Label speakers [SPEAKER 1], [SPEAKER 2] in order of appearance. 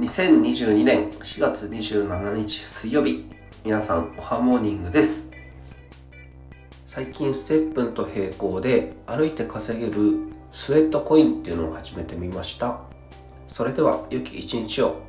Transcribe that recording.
[SPEAKER 1] 2022年4月27日水曜日。皆さんおはモーニングです。最近ステップンと並行で歩いて稼げるスウェットコインっていうのを始めてみました。それでは良き一日を。